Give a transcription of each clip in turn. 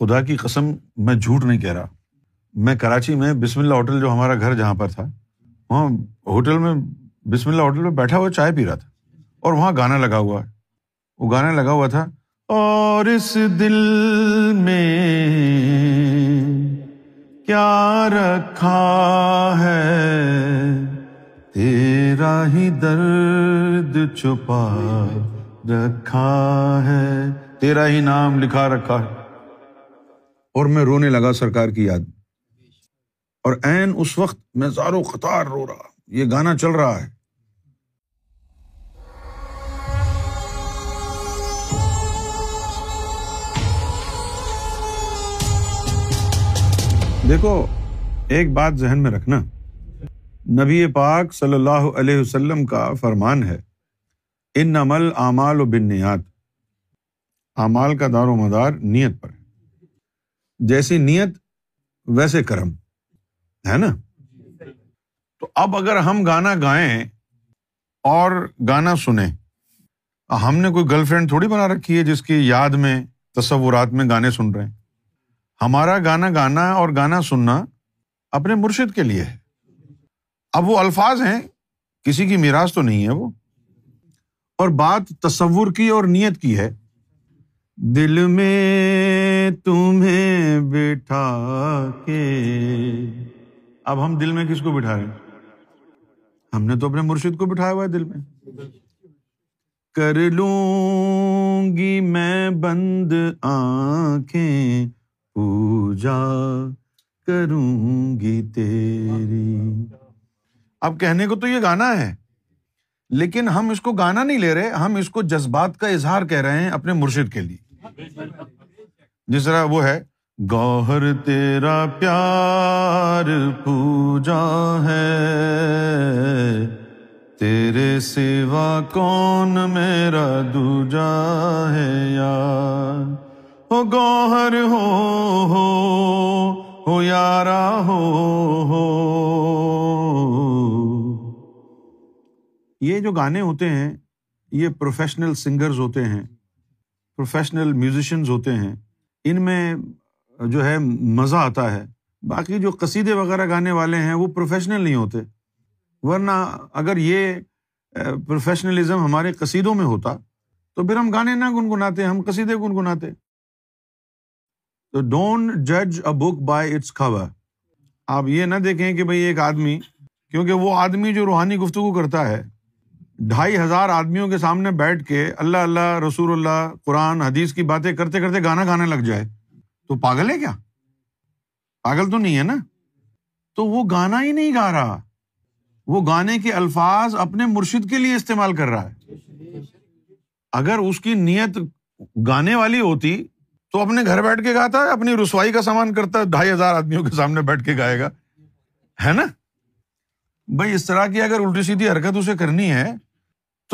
خدا کی قسم میں جھوٹ نہیں کہہ رہا۔ میں کراچی میں بسم اللہ ہوٹل جو ہمارا گھر جہاں پر تھا، وہاں ہوٹل میں بسم اللہ ہوٹل میں بیٹھا ہوا چائے پی رہا تھا اور وہاں گانا لگا ہوا۔ ہے وہ گانا لگا ہوا تھا، اور اس دل میں کیا رکھا ہے؟ تیرا ہی درد چھپا رکھا ہے، تیرا ہی نام لکھا رکھا ہے۔ اور میں رونے لگا سرکار کی یاد۔ اور این اس وقت میں زارو قطار رو رہا۔ یہ گانا چل رہا ہے۔ دیکھو، ایک بات ذہن میں رکھنا۔ نبی پاک صلی اللہ علیہ وسلم کا فرمان ہے ان نمل اعمال و بنیاد۔ اعمال کا دار و مدار نیت پر ہے۔ جیسی نیت، ویسے کرم، ہے نا؟ تو اب اگر ہم گانا گائیں اور گانا سنیں، ہم نے کوئی گرل فرینڈ تھوڑی بنا رکھی ہے جس کی یاد میں، تصورات میں گانے سن رہے ہیں؟ ہمارا گانا گانا اور گانا سننا اپنے مرشد کے لیے ہے۔ اب وہ الفاظ ہیں، کسی کی میراث تو نہیں ہے وہ۔ اور بات تصور کی اور نیت کی ہے دل میں تمہیں بٹھا کے۔ اب ہم دل میں کس کو بٹھا رہے ہم نے تو اپنے مرشد کو بٹھایا ہوا ہے دل میں۔ کر لوں گی میں بند آنکھیں، پوجا کروں گی تیری۔ اب کہنے کو تو یہ گانا ہے، لیکن ہم اس کو گانا نہیں لے رہے، ہم اس کو جذبات کا اظہار کہہ رہے ہیں اپنے مرشد کے لیے۔ جی جس طرح وہ ہے۔ گوہر تیرا پیار پوجا ہے۔ تیرے سوا کون میرا دوجا ہے یار۔ ہو گوہر ہو ہو یارا، ہو ہو۔ یہ جو گانے ہوتے ہیں، یہ پروفیشنل سنگرز ہوتے ہیں۔ پروفیشنل میوزیشنز ہوتے ہیں، ان میں جو ہے مزہ آتا ہے۔ باقی جو قصیدے وغیرہ گانے والے ہیں، وہ پروفیشنل نہیں ہوتے۔ ورنہ اگر یہ پروفیشنلزم ہمارے قصیدوں میں ہوتا، تو پھر ہم گانے نہ گنگناتے، ہم قصیدے گنگناتے۔ تو ڈونٹ جج اے بک بائی اٹس کور آپ یہ نہ دیکھیں کہ بھائی ایک آدمی، کیونکہ وہ آدمی جو روحانی گفتگو کرتا ہے ڈھائی ہزار آدمیوں کے سامنے بیٹھ کے اللہ اللہ رسول اللہ قرآن حدیث کی باتیں کرتے کرتے گانا گانے لگ جائے۔ تو پاگل ہے کیا؟ پاگل تو نہیں ہے نا؟ تو وہ گانا ہی نہیں گا رہا۔ وہ گانے کے الفاظ اپنے مرشد کے لیے استعمال کر رہا ہے۔ اگر اس کی نیت گانے والی ہوتی تو اپنے گھر بیٹھ کے گاتا ہے، اپنی رسوائی کا سامان کرتا ہے، ڈھائی ہزار آدمیوں کے سامنے بیٹھ کے گائے گا۔ ہے نا؟ بھائی، اس طرح کی اگر الٹی سیدھی حرکت اسے کرنی ہے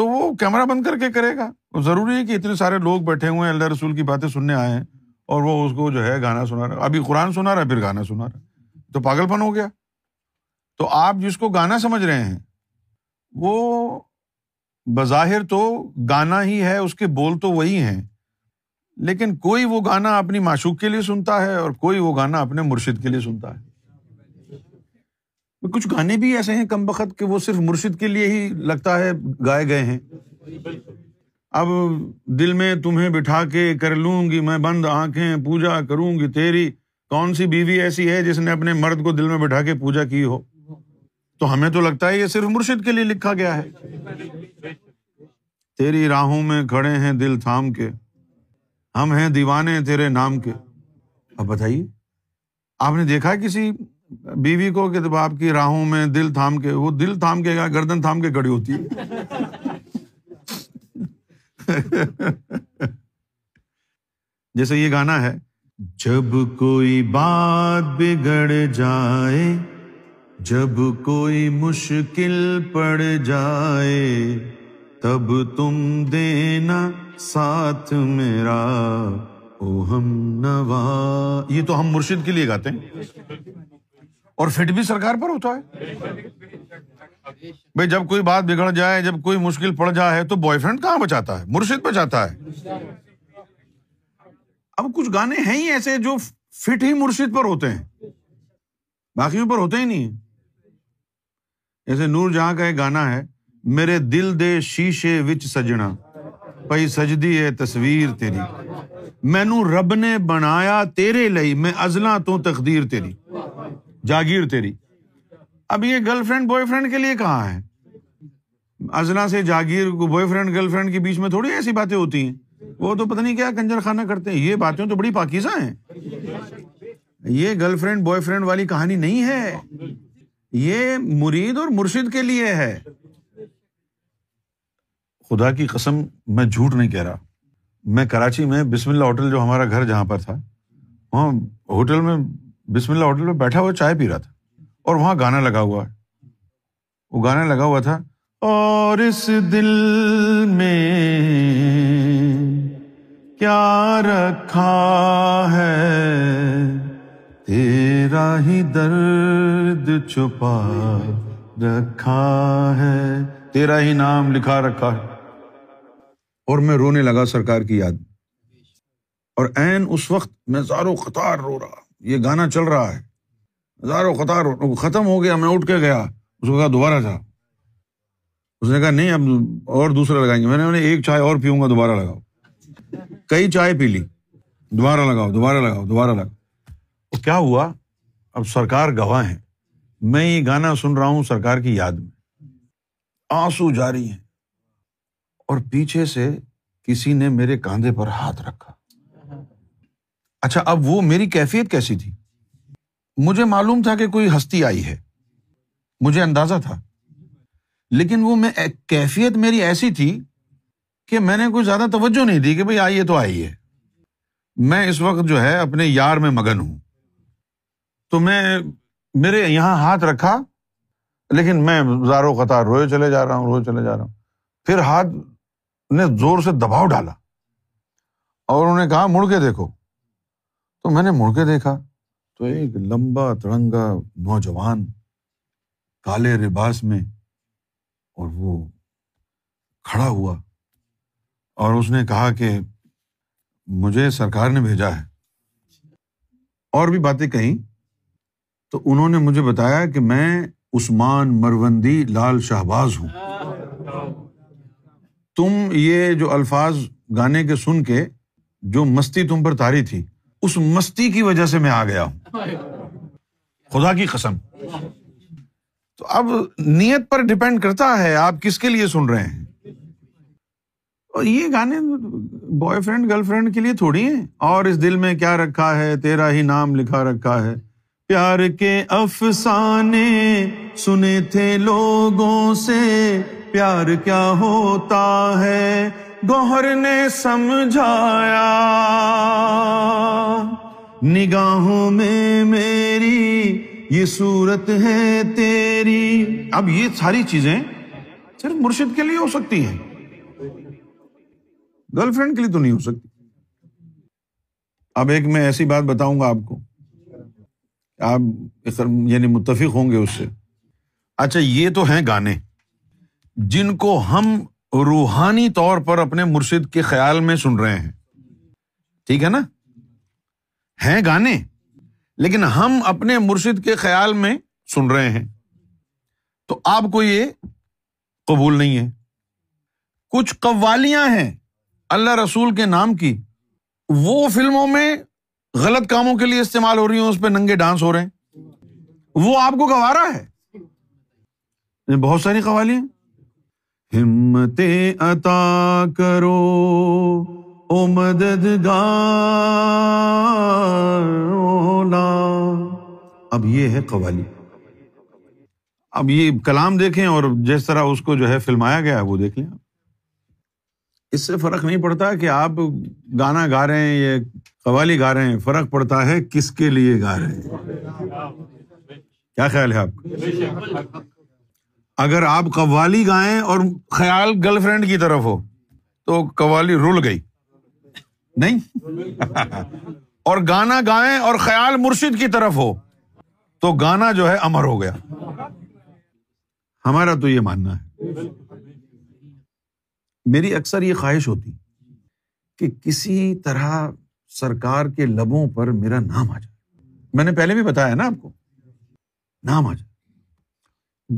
تو وہ کیمرہ بند کر کے کرے گا۔ ضروری ہے کہ اتنے سارے لوگ بیٹھے ہوئے ہیں، اللہ رسول کی باتیں سننے آئے ہیں اور وہ اس کو جو ہے گانا سنا رہا ابھی قرآن سنا رہا ہے، پھر گانا سنا رہا تو پاگل پن ہو گیا۔ تو آپ جس کو گانا سمجھ رہے ہیں، وہ بظاہر تو گانا ہی ہے، اس کے بول تو وہی ہیں۔ لیکن کوئی وہ گانا اپنی معشوق کے لیے سنتا ہے اور کوئی وہ گانا اپنے مرشد کے لیے سنتا ہے۔ کچھ گانے بھی ایسے ہیں کم بخت کہ وہ صرف مرشد کے لیے ہی لگتا ہے گائے گئے ہیں۔ اب دل میں تمہیں بٹھا کے کر لوں گی میں بند آنکھیں، پوجا کروں گی تیری۔ کون سی بیوی ایسی ہے جس نے اپنے مرد کو دل میں بٹھا کے پوجا کی ہو؟ تو ہمیں تو لگتا ہے یہ صرف مرشد کے لیے لکھا گیا ہے۔ تیری راہوں میں کھڑے ہیں دل تھام کے۔ ہم ہیں دیوانے تیرے نام کے۔ اب بتائیے، آپ نے دیکھا کسی بیوی کو کہ آپ کی راہوں میں دل تھام کے، وہ دل تھام کے گردن تھام کے کھڑی ہوتی ہے۔ جیسے یہ گانا ہے، جب کوئی بات بگڑ جائے، جب کوئی مشکل پڑ جائے، تب تم دینا ساتھ میرا۔ او ہم نوا۔ یہ تو ہم مرشد کے لیے گاتے ہیں۔ اور فٹ بھی سرکار پر ہوتا ہے۔ بھائی جب کوئی بات بگڑ جائے، جب کوئی مشکل پڑ جائے تو بوائے فرینڈ کہاں بچاتا ہے؟ مرشد بچاتا ہے۔ اب کچھ گانے ہیں ہی ایسے جو فٹ ہی مرشد پر ہوتے ہیں۔ باقیوں پر ہوتے ہی نہیں۔ جیسے نور جہاں کا ایک گانا ہے، میرے دل دے شیشے وچ سجنا، پئی سجدی ہے تصویر تیری۔ مینو رب نے بنایا تیرے لئی، میں ازلا تو تقدیر تیری۔ جاگیر تیری۔ اب یہ گرل فرینڈ، بوائے فرینڈ کے لیے کہاں ہے؟ ازلا سے جاگیر کو بوائے فرینڈ، گرل فرینڈ کے بیچ میں تھوڑی ایسی باتیں ہوتی ہیں۔ وہ تو پتہ نہیں کیا کنجر خانہ کرتے ہیں۔ یہ باتیں تو بڑی پاکیزہ ہیں۔ یہ گرل فرینڈ، بوائے فرینڈ والی کہانی نہیں ہے۔ یہ مرید اور مرشد کے لیے ہے۔ خدا کی قسم، میں جھوٹ نہیں کہہ رہا۔ میں کراچی میں بسم اللہ ہوٹل جو ہمارا گھر جہاں پر تھا، وہاں ہوٹل میں بسم اللہ ہوٹل میں بیٹھا ہوا چائے پی رہا تھا اور وہاں گانا لگا ہوا ہے۔ وہ گانا لگا ہوا تھا، اور اس دل میں کیا رکھا ہے؟ تیرا ہی درد چھپا رکھا ہے۔ تیرا ہی نام لکھا رکھا ہے۔ اور میں رونے لگا سرکار کی یاد۔ اور این اس وقت میں زارو قطار رو رہا۔ یہ گانا چل رہا ہے۔ زارو قطار ختم ہو گیا، میں اٹھ کے گیا۔ اس کو کہا دوبارہ جا۔ اس نے کہا نہیں، اب اور دوسرا لگائیں گے۔ میں نے ایک چائے اور پیوں گا، دوبارہ لگاؤ۔ کئی چائے پی لی۔ دوبارہ لگاؤ دوبارہ لگاؤ دوبارہ لگاؤ۔ کیا ہوا؟ اب سرکار گواہ ہے میں یہ گانا سن رہا ہوں سرکار کی یاد میں۔ آنسو جاری ہیں۔ اور پیچھے سے کسی نے میرے کاندھے پر ہاتھ رکھا۔ اچھا اب وہ میری کیفیت کیسی تھی؟ مجھے معلوم تھا کہ کوئی ہستی آئی ہے۔ مجھے اندازہ تھا۔ لیکن وہ میں، کیفیت میری ایسی تھی کہ میں نے کوئی زیادہ توجہ نہیں دی کہ بھائی آئیے تو آئیے میں اس وقت جو ہے اپنے یار میں مگن ہوں۔ تو میں میرے یہاں ہاتھ رکھا، لیکن میں زارو قطار روئے چلے جا رہا ہوں، روئے چلے جا رہا ہوں۔ پھر ہاتھ نے زور سے دباؤ ڈالا اور انہوں نے کہا، مڑ کے دیکھو۔ تو میں نے مڑ کے دیکھا تو ایک لمبا تڑنگا نوجوان کالے لباس میں اور وہ کھڑا ہوا اور اس نے کہا کہ مجھے سرکار نے بھیجا ہے۔ اور بھی باتیں کہیں تو انہوں نے مجھے بتایا کہ میں عثمان مروندی لال شہباز ہوں۔ تم یہ جو الفاظ گانے کے سن کے جو مستی تم پر تاری تھی اس مستی کی وجہ سے میں آ گیا ہوں۔ خدا کی قسم۔ تو اب نیت پر ڈپینڈ کرتا ہے آپ کس کے لیے سن رہے ہیں۔ اور یہ گانے بوائے فرینڈ، گرل فرینڈ کے لیے تھوڑی ہیں۔ اور اس دل میں کیا رکھا ہے، تیرا ہی نام لکھا رکھا ہے۔ پیار کے افسانے سنے تھے لوگوں سے، پیار کیا ہوتا ہے؟ گوہر نے سمجھایا، نگاہوں میں میری یہ صورت ہے تیری۔ اب یہ ساری چیزیں صرف مرشد کے لیے ہو سکتی ہیں۔ گرل فرینڈ کے لیے تو نہیں ہو سکتی۔ اب ایک میں ایسی بات بتاؤں گا آپ کو۔ آپ یعنی متفق ہوں گے اس سے۔ اچھا یہ تو ہیں گانے۔ جن کو ہم روحانی طور پر اپنے مرشد کے خیال میں سن رہے ہیں۔ ٹھیک ہے نا؟ ہیں گانے، لیکن ہم اپنے مرشد کے خیال میں سن رہے ہیں۔ تو آپ کو یہ قبول نہیں ہے۔ کچھ قوالیاں ہیں اللہ رسول کے نام کی۔ وہ فلموں میں غلط کاموں کے لیے استعمال ہو رہی ہیں، اس پہ ننگے ڈانس ہو رہے ہیں۔ وہ آپ کو گوارا ہے۔ بہت ساری قوالیاں۔ ہمت عطا کرو، او مددگار اب یہ ہے قوالی۔ اب یہ کلام دیکھیں اور جس طرح اس کو جو ہے فلمایا گیا ہے، وہ دیکھ لیں اس سے فرق نہیں پڑتا کہ آپ گانا گا رہے ہیں یا قوالی گا رہے ہیں، فرق پڑتا ہے کس کے لیے گا رہے ہیں۔ کیا خیال ہے آپ اگر آپ قوالی گائیں اور خیال گرل فرینڈ کی طرف ہو، تو قوالی رول گئی۔ نہیں؟ اور گانا گائیں اور خیال مرشد کی طرف ہو، تو گانا جو ہے امر ہو گیا۔ ہمارا تو یہ ماننا ہے۔ میری اکثر یہ خواہش ہوتی کہ کسی طرح سرکار کے لبوں پر میرا نام آ جائے۔ میں نے پہلے بھی بتایا نا آپ کو، نام آ جائے۔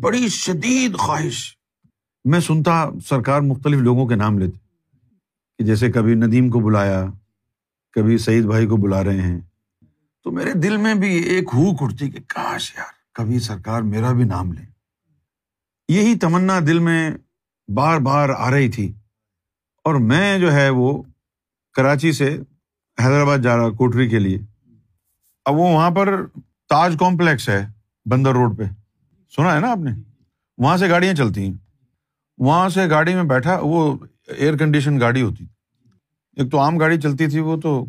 بڑی شدید خواہش۔ میں سنتا سرکار مختلف لوگوں کے نام لیتے کہ جیسے کبھی ندیم کو بلایا، کبھی سعید بھائی کو بلا رہے ہیں۔ تو میرے دل میں بھی ایک ہوک اٹھتی کہ کاش یار، کبھی سرکار میرا بھی نام لے۔ یہی تمنا دل میں بار بار آ رہی تھی۔ اور میں جو ہے وہ کراچی سے حیدرآباد جا رہا، کوٹری کے لیے۔ اب وہ وہاں پر تاج کمپلیکس ہے، بندر روڈ پہ۔ سنا ہے نا آپ نے؟ وہاں سے گاڑیاں چلتی ہیں۔ وہاں سے گاڑی میں بیٹھا، وہ ایئر کنڈیشن گاڑی ہوتی۔ ایک تو عام گاڑی چلتی تھی وہ تو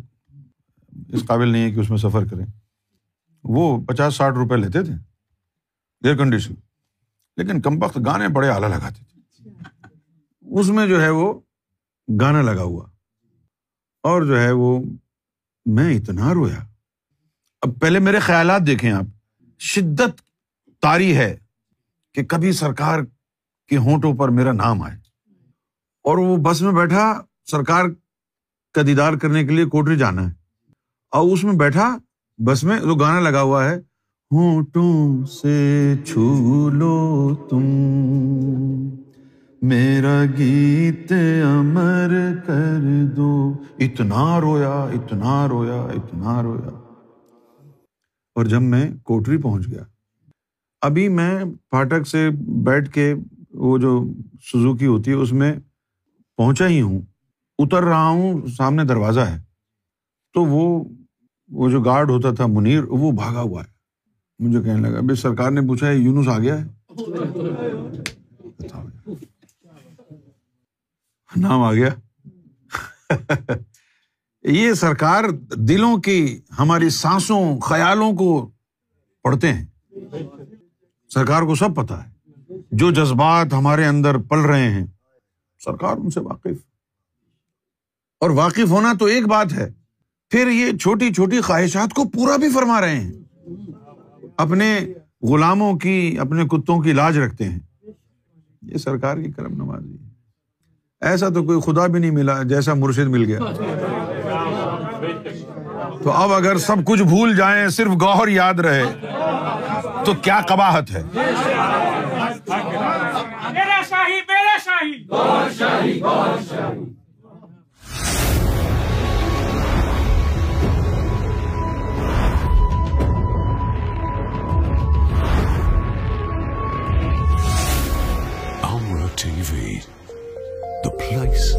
اس قابل نہیں ہے کہ اس میں سفر کریں۔ وہ پچاس ساٹھ روپے لیتے تھے ایئر کنڈیشن لیکن کم وقت گانے بڑے اعلیٰ لگاتے تھے۔ اس میں جو ہے وہ گانا لگا ہوا۔ اور جو ہے وہ میں اتنا رویا۔ اب پہلے میرے خیالات دیکھیں آپ۔ شدت تاری ہے کہ کبھی سرکار کے ہونٹوں پر میرا نام آئے۔ اور وہ بس میں بیٹھا سرکار کا دیدار کرنے کے لیے کوٹری جانا ہے۔ اور اس میں بیٹھا بس میں جو گانا لگا ہوا ہے، ہونٹوں سے چھو لو تم۔ میرا گیت امر کر دو۔ اتنا رویا اتنا رویا اتنا رویا۔ اور جب میں کوٹری پہنچ گیا ابھی میں پھاٹک سے بیٹھ کے وہ جو سزوکی ہوتی ہے، اس میں پہنچا ہی ہوں۔ اتر رہا ہوں، سامنے دروازہ ہے۔ تو وہ وہ جو گارڈ ہوتا تھا منیر، وہ بھاگا ہوا ہے۔ مجھے کہنے لگا بھائی سرکار نے پوچھا ہے یونس آ گیا ہے؟ نام آ گیا۔ یہ سرکار دلوں کی ہماری سانسوں، خیالوں کو پڑھتے ہیں۔ سرکار کو سب پتا ہے۔ جو جذبات ہمارے اندر پل رہے ہیں، سرکار ان سے واقف۔ اور واقف ہونا تو ایک بات ہے، پھر یہ چھوٹی چھوٹی خواہشات کو پورا بھی فرما رہے ہیں۔ اپنے غلاموں کی، اپنے کتوں کی لاج رکھتے ہیں۔ یہ سرکار کی کرم نوازی ہے۔ ایسا تو کوئی خدا بھی نہیں ملا جیسا مرشد مل گیا۔ تو اب اگر سب کچھ بھول جائیں، صرف گوہر یاد رہے۔ تو کیا قباحت ہے؟ میرا شاہی میرا ٹی وی دا پلیس